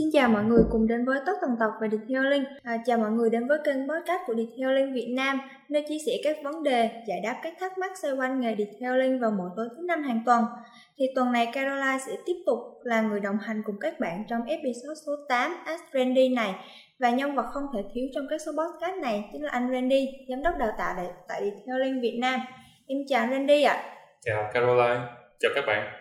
Xin chào mọi người cùng đến với tốt Tần Tộc và Detailing. À, chào mọi người đến với kênh podcast của Detailing Việt Nam, nơi chia sẻ các vấn đề, giải đáp các thắc mắc xoay quanh nghề detailing vào mỗi tối thứ năm hàng tuần. Thì tuần này Caroline sẽ tiếp tục là người đồng hành cùng các bạn trong episode số 8 Ask Randy này. Và nhân vật không thể thiếu trong các số podcast này chính là anh Randy, giám đốc đào tạo tại Detailing Việt Nam. Em chào Randy ạ. À. Chào Caroline, chào các bạn.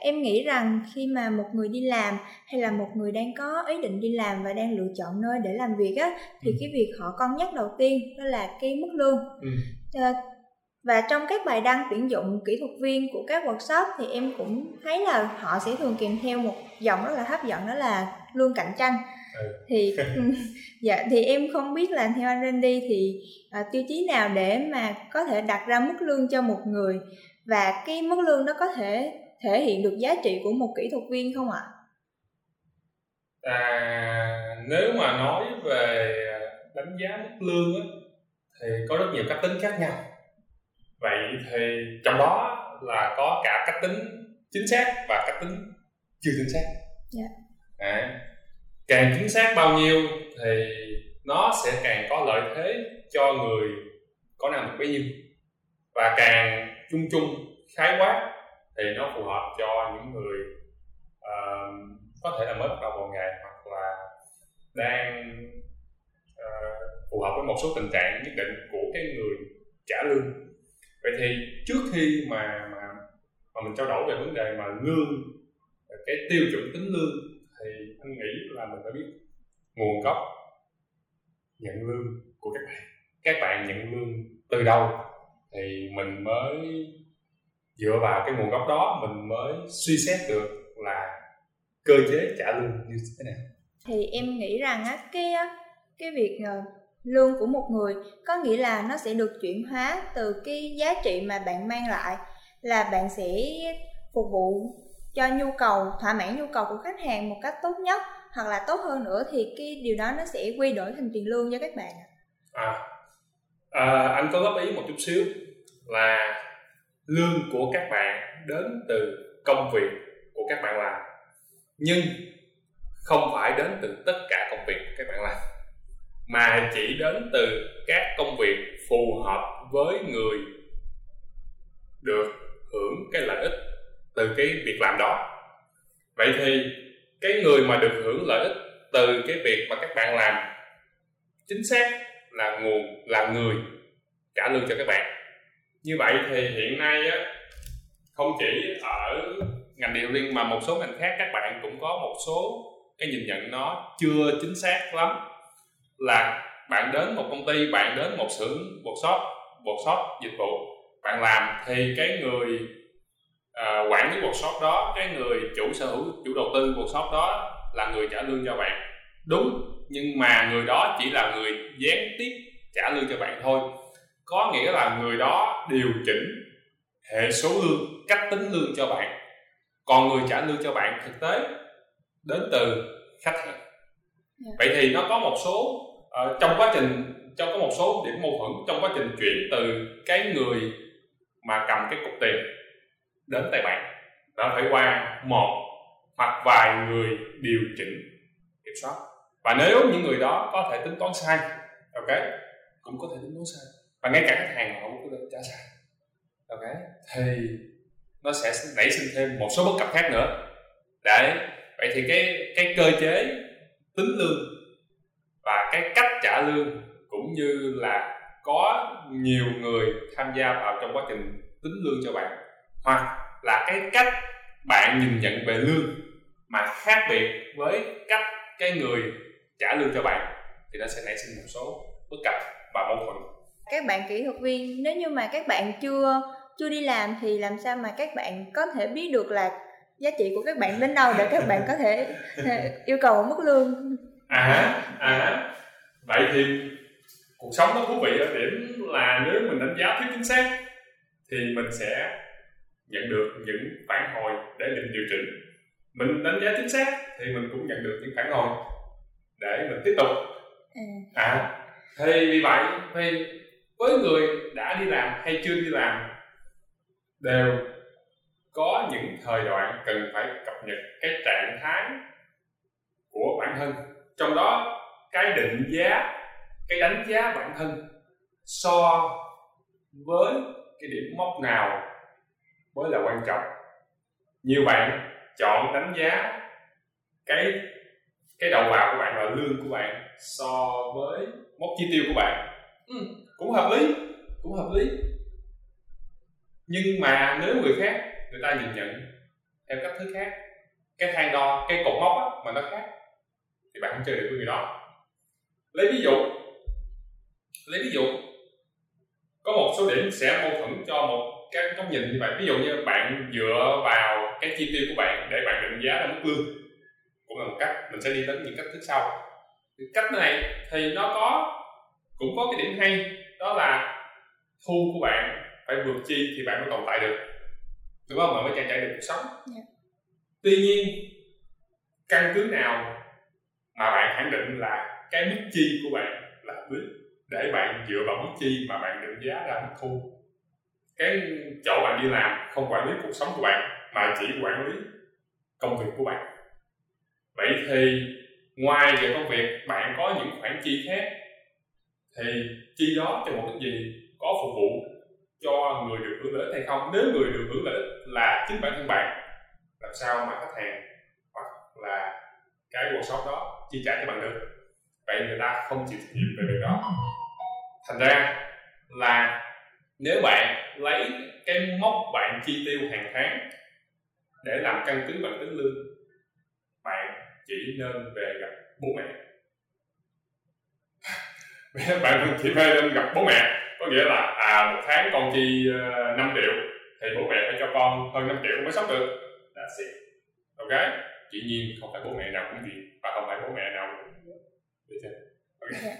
Em nghĩ rằng khi mà một người đi làm hay là một người đang có ý định đi làm và đang lựa chọn nơi để làm việc á thì ừ. cái việc họ cân nhắc đầu tiên đó là cái mức lương ừ. Ờ, và trong các bài đăng tuyển dụng kỹ thuật viên của các workshop thì em cũng thấy là họ sẽ thường kèm theo một dòng rất là hấp dẫn đó là lương cạnh tranh ừ. thì dạ thì em không biết là theo anh Randy thì à, tiêu chí nào để mà có thể đặt ra mức lương cho một người và cái mức lương đó có thể thể hiện được giá trị của một kỹ thuật viên không ạ? À, nếu mà nói về đánh giá mức lương á, thì có rất nhiều cách tính khác nhau. Vậy thì trong đó là có cả cách tính chính xác và cách tính chưa chính xác. Yeah. Dạ. À, càng chính xác bao nhiêu thì nó sẽ càng có lợi thế cho người có năng lực bấy nhiêu và càng chung chung khái quát thì nó phù hợp cho những người uh, có thể là mới bắt đầu vào nghề hoặc là đang uh, phù hợp với một số tình trạng nhất định của cái người trả lương. Vậy thì trước khi mà mà mà mình trao đổi về vấn đề mà lương cái tiêu chuẩn tính lương thì anh nghĩ là mình phải biết nguồn gốc nhận lương của các bạn. Các bạn nhận lương từ đâu thì mình mới dựa vào cái nguồn gốc đó mình mới suy xét được là cơ chế trả lương như thế nào. Thì em nghĩ rằng á cái cái việc ờ, lương của một người có nghĩa là nó sẽ được chuyển hóa từ cái giá trị mà bạn mang lại là bạn sẽ phục vụ cho nhu cầu thỏa mãn nhu cầu của khách hàng một cách tốt nhất hoặc là tốt hơn nữa thì cái điều đó nó sẽ quy đổi thành tiền lương cho các bạn à, à anh có góp ý một chút xíu là lương của các bạn đến từ công việc của các bạn làm. Nhưng không phải đến từ tất cả công việc các bạn làm, mà chỉ đến từ các công việc phù hợp với người được hưởng cái lợi ích từ cái việc làm đó. Vậy thì cái người mà được hưởng lợi ích từ cái việc mà các bạn làm chính xác là nguồn, là người trả lương cho các bạn như vậy thì hiện nay á không chỉ ở ngành điện liên mà một số ngành khác các bạn cũng có một số cái nhìn nhận nó chưa chính xác lắm. Là bạn đến một công ty bạn đến một xưởng workshop workshop dịch vụ bạn làm thì cái người uh, quản lý workshop đó cái người chủ sở hữu chủ đầu tư workshop đó là người trả lương cho bạn. Đúng nhưng mà người đó chỉ là người gián tiếp trả lương cho bạn thôi có nghĩa là người đó điều chỉnh hệ số lương cách tính lương cho bạn còn người trả lương cho bạn thực tế đến từ khách hàng yeah. Dạ. vậy thì nó có một số uh, trong quá trình trong có một số điểm mâu thuẫn trong quá trình chuyển từ cái người mà cầm cái cục tiền đến tay bạn nó phải qua một hoặc vài người điều chỉnh kiểm soát và nếu những người đó có thể tính toán sai ok cũng có thể tính toán sai và ngay cả khách hàng họ cũng có được trả sai ok? Thì nó sẽ nảy sinh thêm một số bất cập khác nữa. Đấy. Vậy thì cái cái cơ chế tính lương và cái cách trả lương cũng như là có nhiều người tham gia vào trong quá trình tính lương cho bạn, hoặc là cái cách bạn nhìn nhận về lương mà khác biệt với cách cái người trả lương cho bạn, thì nó sẽ nảy sinh một số bất cập và mâu thuẫn các bạn kỹ thuật viên nếu như mà các bạn chưa chưa đi làm thì làm sao mà các bạn có thể biết được là giá trị của các bạn đến đâu để các bạn có thể yêu cầu mức lương? À à vậy thì cuộc sống nó thú vị ở điểm là nếu mình đánh giá thiếu chính xác thì mình sẽ nhận được những phản hồi để mình điều chỉnh. Mình đánh giá chính xác thì mình cũng nhận được những phản hồi để mình tiếp tục. À, à thì vì vậy thì với người đã đi làm hay chưa đi làm đều có những thời đoạn cần phải cập nhật cái trạng thái của bản thân. Trong đó cái định giá cái đánh giá bản thân so với cái điểm mốc nào mới là quan trọng. Nhiều bạn chọn đánh giá cái cái đầu vào của bạn và lương của bạn so với mốc chi tiêu của bạn. Ừ, cũng hợp lý cũng hợp lý. Nhưng mà nếu người khác người ta nhìn nhận theo cách thứ khác cái thang đo cái cột mốc á, mà nó khác thì bạn không chơi được với người đó. Lấy ví dụ lấy ví dụ có một số điểm sẽ mâu thuẫn cho một cái góc nhìn như vậy. Ví dụ như bạn dựa vào cái chi tiêu của bạn để bạn định giá ra mức lương cũng là một cách. Mình sẽ đi đến những cách thứ sau. Cách này thì nó có cũng có cái điểm hay đó là thu của bạn phải vượt chi thì bạn mới tồn tại được đúng không bạn mới trang trải được cuộc sống yeah. Dạ. tuy nhiên căn cứ nào mà bạn khẳng định là cái mức chi của bạn là hợp lý để bạn dựa vào mức chi mà bạn định giá ra mức thu cái chỗ bạn đi làm không quản lý cuộc sống của bạn mà chỉ quản lý công việc của bạn vậy thì ngoài về công việc bạn có những khoản chi khác thì chi đó cho mục đích gì? Có phục vụ cho người được hưởng lợi ích hay không? Nếu người được hưởng lợi ích là chính bản thân bạn, làm sao mà khách hàng hoặc là cái workshop đó chi trả cho bạn được? Vậy người ta không chịu trách nhiệm về việc đó. Thành ra là nếu bạn lấy cái mốc bạn chi tiêu hàng tháng để làm căn cứ bằng tính lương, bạn chỉ nên về gặp bố mẹ. bạn chỉ nên gặp bố mẹ có nghĩa là à một tháng con chi uh, ờ, 5 triệu thì bố mẹ phải cho con hơn 5 triệu mới sống được that's it ok chỉ nhiên không phải bố mẹ nào cũng gì và không phải bố mẹ nào cũng được chưa okay. dạ.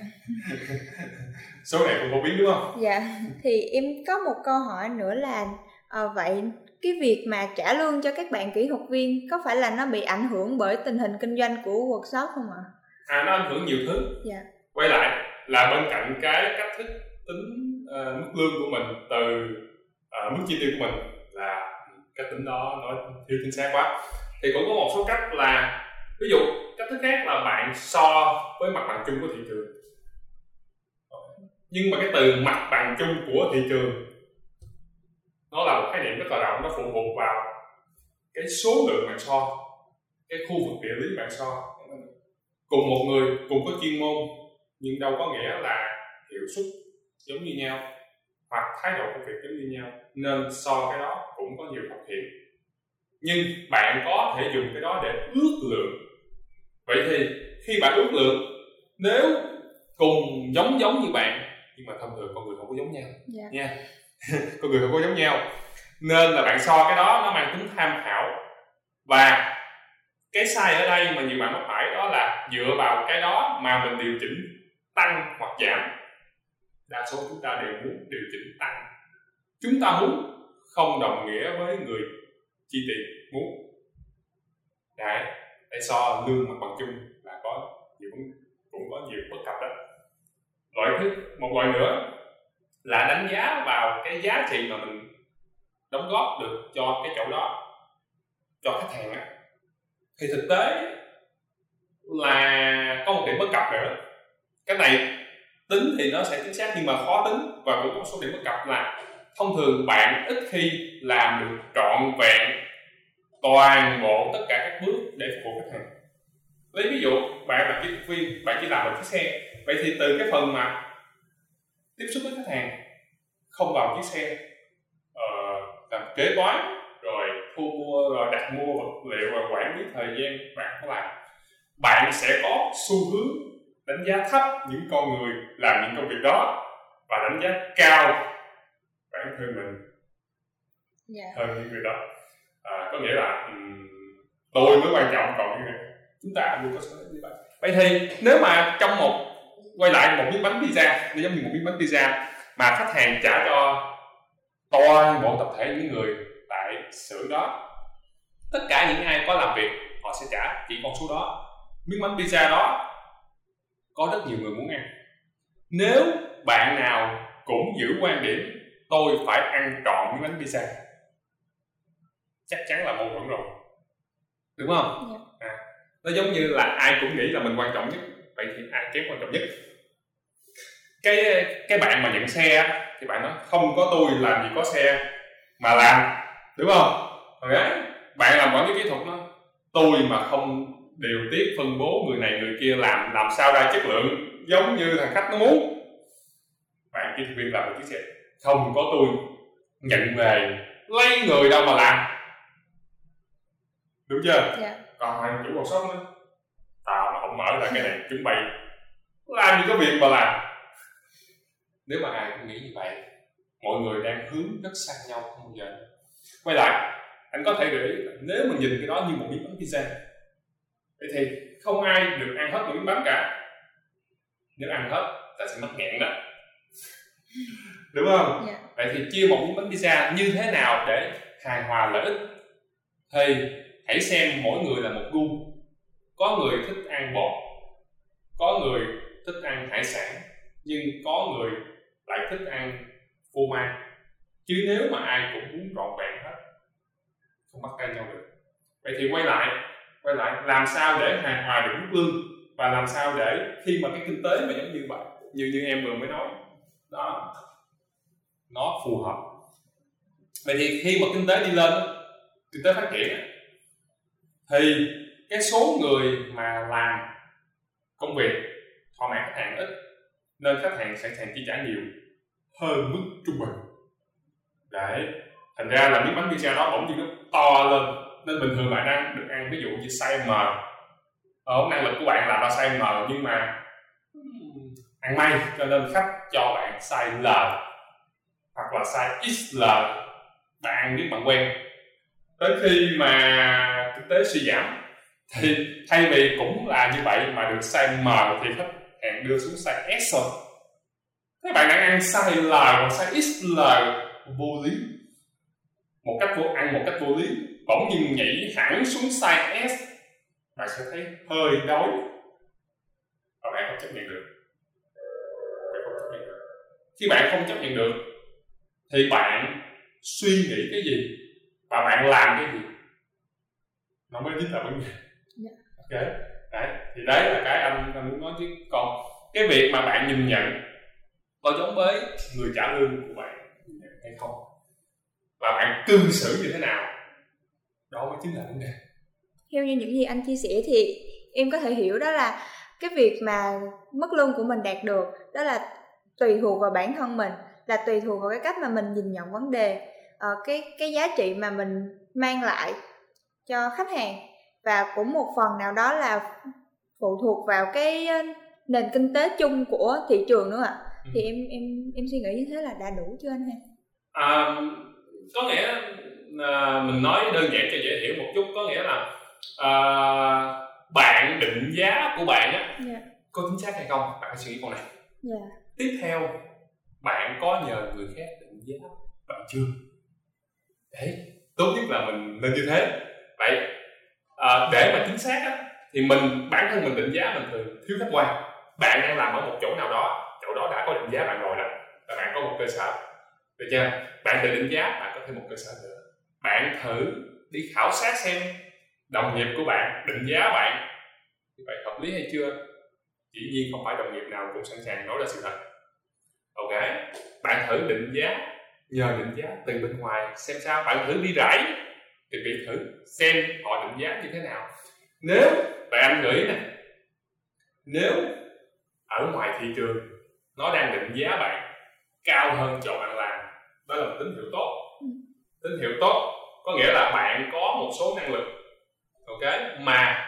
số này cũng phổ biến đúng không dạ thì em có một câu hỏi nữa là à, vậy cái việc mà trả lương cho các bạn kỹ thuật viên có phải là nó bị ảnh hưởng bởi tình hình kinh doanh của workshop không ạ? À nó ảnh hưởng nhiều thứ. Dạ. Quay lại là bên cạnh cái cách thức tính uh, mức lương của mình từ uh, mức chi tiêu của mình là cách tính đó nó thiếu chính xác quá. Thì cũng có một số cách là ví dụ cách thức khác là bạn so với mặt bằng chung của thị trường. Nhưng mà cái từ mặt bằng chung của thị trường nó là một khái niệm rất là rộng nó phụ thuộc vào cái số lượng bạn so cái khu vực địa lý bạn so. Cùng một người cùng có chuyên môn nhưng đâu có nghĩa là hiệu suất giống như nhau hoặc thái độ công việc giống như nhau nên so cái đó cũng có nhiều phát hiện. Nhưng bạn có thể dùng cái đó để ước lượng. Vậy thì khi bạn ước lượng nếu cùng giống giống như bạn nhưng mà thông thường con người không có giống nhau. Yeah. Dạ. nha. Con người không có giống nhau. Nên là bạn so cái đó nó mang tính tham khảo. Và cái sai ở đây mà nhiều bạn mắc phải đó là dựa vào cái đó mà mình điều chỉnh tăng hoặc giảm. Đa số chúng ta đều muốn điều chỉnh tăng. Chúng ta muốn không đồng nghĩa với người chi tiền muốn. Đấy để so lương mặt bằng chung là có nhiều cũng có nhiều bất cập đó. Loại thứ, một loại nữa là đánh giá vào cái giá trị mà mình đóng góp được cho cái chỗ đó, cho khách hàng á. Thì thực tế là có một điểm bất cập nữa cái này tính thì nó sẽ chính xác nhưng mà khó tính và cũng có số điểm bất cập là thông thường bạn ít khi làm được trọn vẹn toàn bộ tất cả các bước để phục vụ khách hàng. Lấy ví dụ bạn là kỹ thuật viên bạn chỉ làm một chiếc xe. Vậy thì từ cái phần mà tiếp xúc với khách hàng không vào chiếc xe uh, làm kế toán rồi thu mua rồi đặt mua vật liệu và quản lý thời gian bạn có làm bạn sẽ có xu hướng đánh giá thấp những con người làm những công việc đó và đánh giá cao bản thân mình yeah. Dạ. hơn những người đó à, có nghĩa là um, tôi mới quan trọng còn những người chúng ta luôn có số như vậy vậy thì nếu mà trong một quay lại một miếng bánh pizza nó giống như một miếng bánh pizza mà khách hàng trả cho toàn bộ tập thể những người tại xưởng đó tất cả những ai có làm việc họ sẽ trả chỉ con số đó miếng bánh pizza đó có rất nhiều người muốn ăn. Nếu bạn nào cũng giữ quan điểm tôi phải ăn trọn miếng bánh pizza chắc chắn là mâu thuẫn rồi. Đúng không? Yeah. Dạ. à, nó giống như là ai cũng nghĩ là mình quan trọng nhất. Vậy thì ai kém quan trọng nhất? Cái cái bạn mà nhận xe thì bạn nói không có tôi làm gì có xe mà làm. Đúng không? Rồi đấy bạn làm quản lý kỹ thuật đó tôi mà không điều tiết phân bố người này người kia làm làm sao ra chất lượng giống như thằng khách nó muốn. Bạn kỹ thuật viên làm một chiếc xe. Không có tôi nhận về lấy người đâu mà làm. Đúng chưa? Dạ. còn hàng chủ workshop nữa. Tao mà không mở ra cái này chuẩn bị. Làm gì có việc mà làm. Nếu mà ai cũng nghĩ như vậy mọi người đang hướng rất xa nhau không bao giờ quay lại anh có thể ý nếu mà nhìn cái đó như một miếng bánh pizza vậy thì không ai được ăn hết một miếng bánh cả. Nếu ăn hết ta sẽ mất nghẹn đó. Đúng không? Yeah. Dạ. vậy thì chia một miếng bánh pizza như thế nào để hài hòa lợi ích? Thì hãy xem mỗi người là một gu. Có người thích ăn bột có người thích ăn hải sản nhưng có người lại thích ăn phô mai. Chứ nếu mà ai cũng muốn trọn vẹn hết không bắt tay nhau được. Vậy thì quay lại quay lại, làm sao để hài hòa được mức lương? Và làm sao để khi mà cái kinh tế mà giống như vậy, như như em vừa mới nói, đó, nó phù hợp? Vậy thì khi mà kinh tế đi lên kinh tế phát triển thì cái số người mà làm công việc thỏa mãn khách hàng ít, nên khách hàng sẵn sàng chi trả nhiều hơn mức trung bình. Đấy, thành ra là miếng bánh pizza đó bỗng nhiên nó to lên nên bình thường bạn đang được ăn, ví dụ như size M. Ờ, Ở năng lực của bạn là ba size M, nhưng mà ăn may, cho nên khách cho bạn size L hoặc là size XL bạn ăn biết bạn quen. Tới khi mà kinh tế suy giảm, thì thay vì cũng là như vậy mà được size M thì khách hàng đưa xuống size S rồi các bạn đang ăn size L hoặc size XL vô lý. Một cách vô, ăn một cách vô lý bỗng nhiên nhảy hẳn xuống size S bạn sẽ thấy hơi đói. Và bạn không chấp nhận được. Bạn không chấp nhận được. Khi bạn không chấp nhận được thì bạn suy nghĩ cái gì? Và bạn làm cái gì? Nó mới chính là vấn đề ok? Đấy thì đấy là cái anh, anh muốn nói chứ còn cái việc mà bạn nhìn nhận có giống với người trả lương của bạn hay không? Và bạn cư xử như thế nào đó mới chính là vấn đề. Theo như những gì anh chia sẻ thì em có thể hiểu đó là cái việc mà mức lương của mình đạt được đó là tùy thuộc vào bản thân mình là tùy thuộc vào cái cách mà mình nhìn nhận vấn đề uh, cái cái giá trị mà mình mang lại cho khách hàng. Và cũng một phần nào đó là phụ thuộc vào cái nền kinh tế chung của thị trường nữa ạ. Ừ. thì em em em suy nghĩ như thế là đã đủ chưa anh ha? À, có nghĩa à, mình nói đơn giản cho dễ hiểu một chút có nghĩa là à, bạn định giá của bạn á yeah. Dạ. có chính xác hay không bạn phải suy nghĩ con này yeah. Dạ. tiếp theo bạn có nhờ người khác định giá bạn chưa đấy tốt nhất là mình nên như thế vậy à, để mà chính xác á thì mình bản thân mình định giá mình thường thiếu khách quan bạn đang làm ở một chỗ nào đó chỗ đó đã có định giá bạn rồi và bạn có một cơ sở được chưa bạn tự định giá bạn có thêm một cơ sở nữa bạn thử đi khảo sát xem đồng nghiệp của bạn định giá bạn như vậy hợp lý hay chưa? Dĩ nhiên không phải đồng nghiệp nào cũng sẵn sàng nói ra sự thật. Ok, bạn thử định giá, nhờ định giá từ bên ngoài xem sao. Bạn thử đi rải thì bị thử xem họ định giá như thế nào. Nếu, bạn nghĩ nè. Nếu ở ngoài thị trường nó đang định giá bạn cao hơn chỗ bạn làm, đó là một tín hiệu tốt tín hiệu tốt, có nghĩa là bạn có một số năng lực, ok? Mà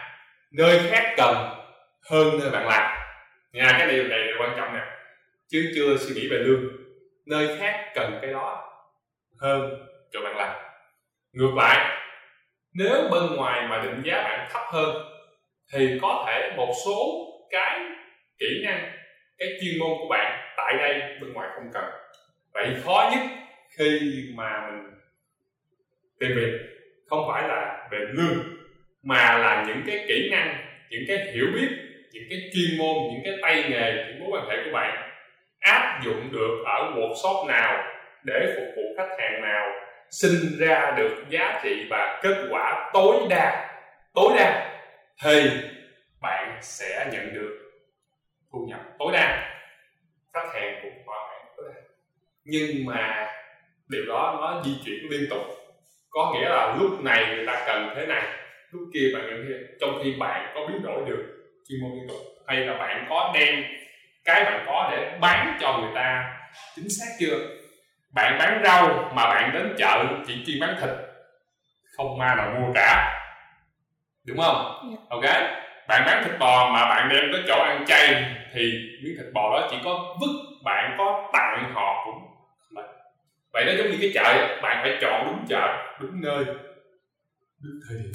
nơi khác cần hơn nơi bạn làm. Nha, cái điều này là quan trọng nè. Chứ chưa suy nghĩ về lương, nơi khác cần cái đó hơn chỗ bạn làm. Ngược lại, nếu bên ngoài mà định giá bạn thấp hơn, thì có thể một số cái kỹ năng, cái chuyên môn của bạn tại đây bên ngoài không cần. Vậy khó nhất khi mà mình tìm việc không phải là về lương, mà là những cái kỹ năng, những cái hiểu biết, những cái chuyên môn, những cái tay nghề, những mối quan hệ của bạn áp dụng được ở workshop nào để phục vụ khách hàng nào, sinh ra được giá trị và kết quả tối đa tối đa thì bạn sẽ nhận được thu nhập tối đa. Khách hàng cũng bạn tối đa nhưng mà điều đó nó di chuyển liên tục có nghĩa là lúc này người ta cần thế này lúc kia bạn cần thế trong khi bạn có biến đổi được chuyên môn liên tục hay là bạn có đem cái bạn có để bán cho người ta chính xác chưa? Bạn bán rau mà bạn đến chợ chỉ chuyên bán thịt không ma nào mua cả. Đúng không? Yeah. Dạ. ok. Bạn bán thịt bò mà bạn đem tới chỗ ăn chay thì miếng thịt bò đó chỉ có vứt bạn có tặng họ cũng vậy nó giống như cái chợ bạn phải chọn đúng chợ đúng nơi đúng thời điểm.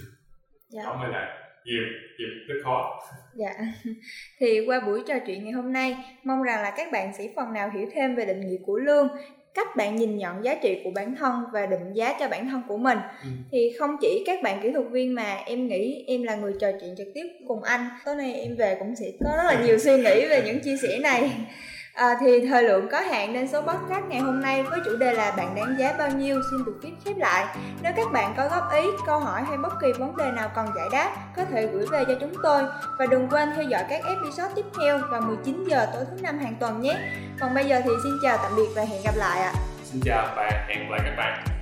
Dạ. đó mới là nhiều nhiều rất khó. Dạ. Thì qua buổi trò chuyện ngày hôm nay mong rằng là các bạn sẽ phần nào hiểu thêm về định nghĩa của lương cách bạn nhìn nhận giá trị của bản thân và định giá cho bản thân của mình. Ừ. thì không chỉ các bạn kỹ thuật viên mà em nghĩ em là người trò chuyện trực tiếp cùng anh. Tối nay em về cũng sẽ có rất là nhiều suy nghĩ về những chia sẻ này À, thì thời lượng có hạn nên số podcast ngày hôm nay với chủ đề là bạn đáng giá bao nhiêu xin được phép khép lại. Nếu các bạn có góp ý, câu hỏi hay bất kỳ vấn đề nào cần giải đáp, có thể gửi về cho chúng tôi. Và đừng quên theo dõi các episode tiếp theo vào 19 giờ tối thứ năm hàng tuần nhé. Còn bây giờ thì xin chào tạm biệt và hẹn gặp lại ạ. Xin chào và hẹn gặp lại các bạn.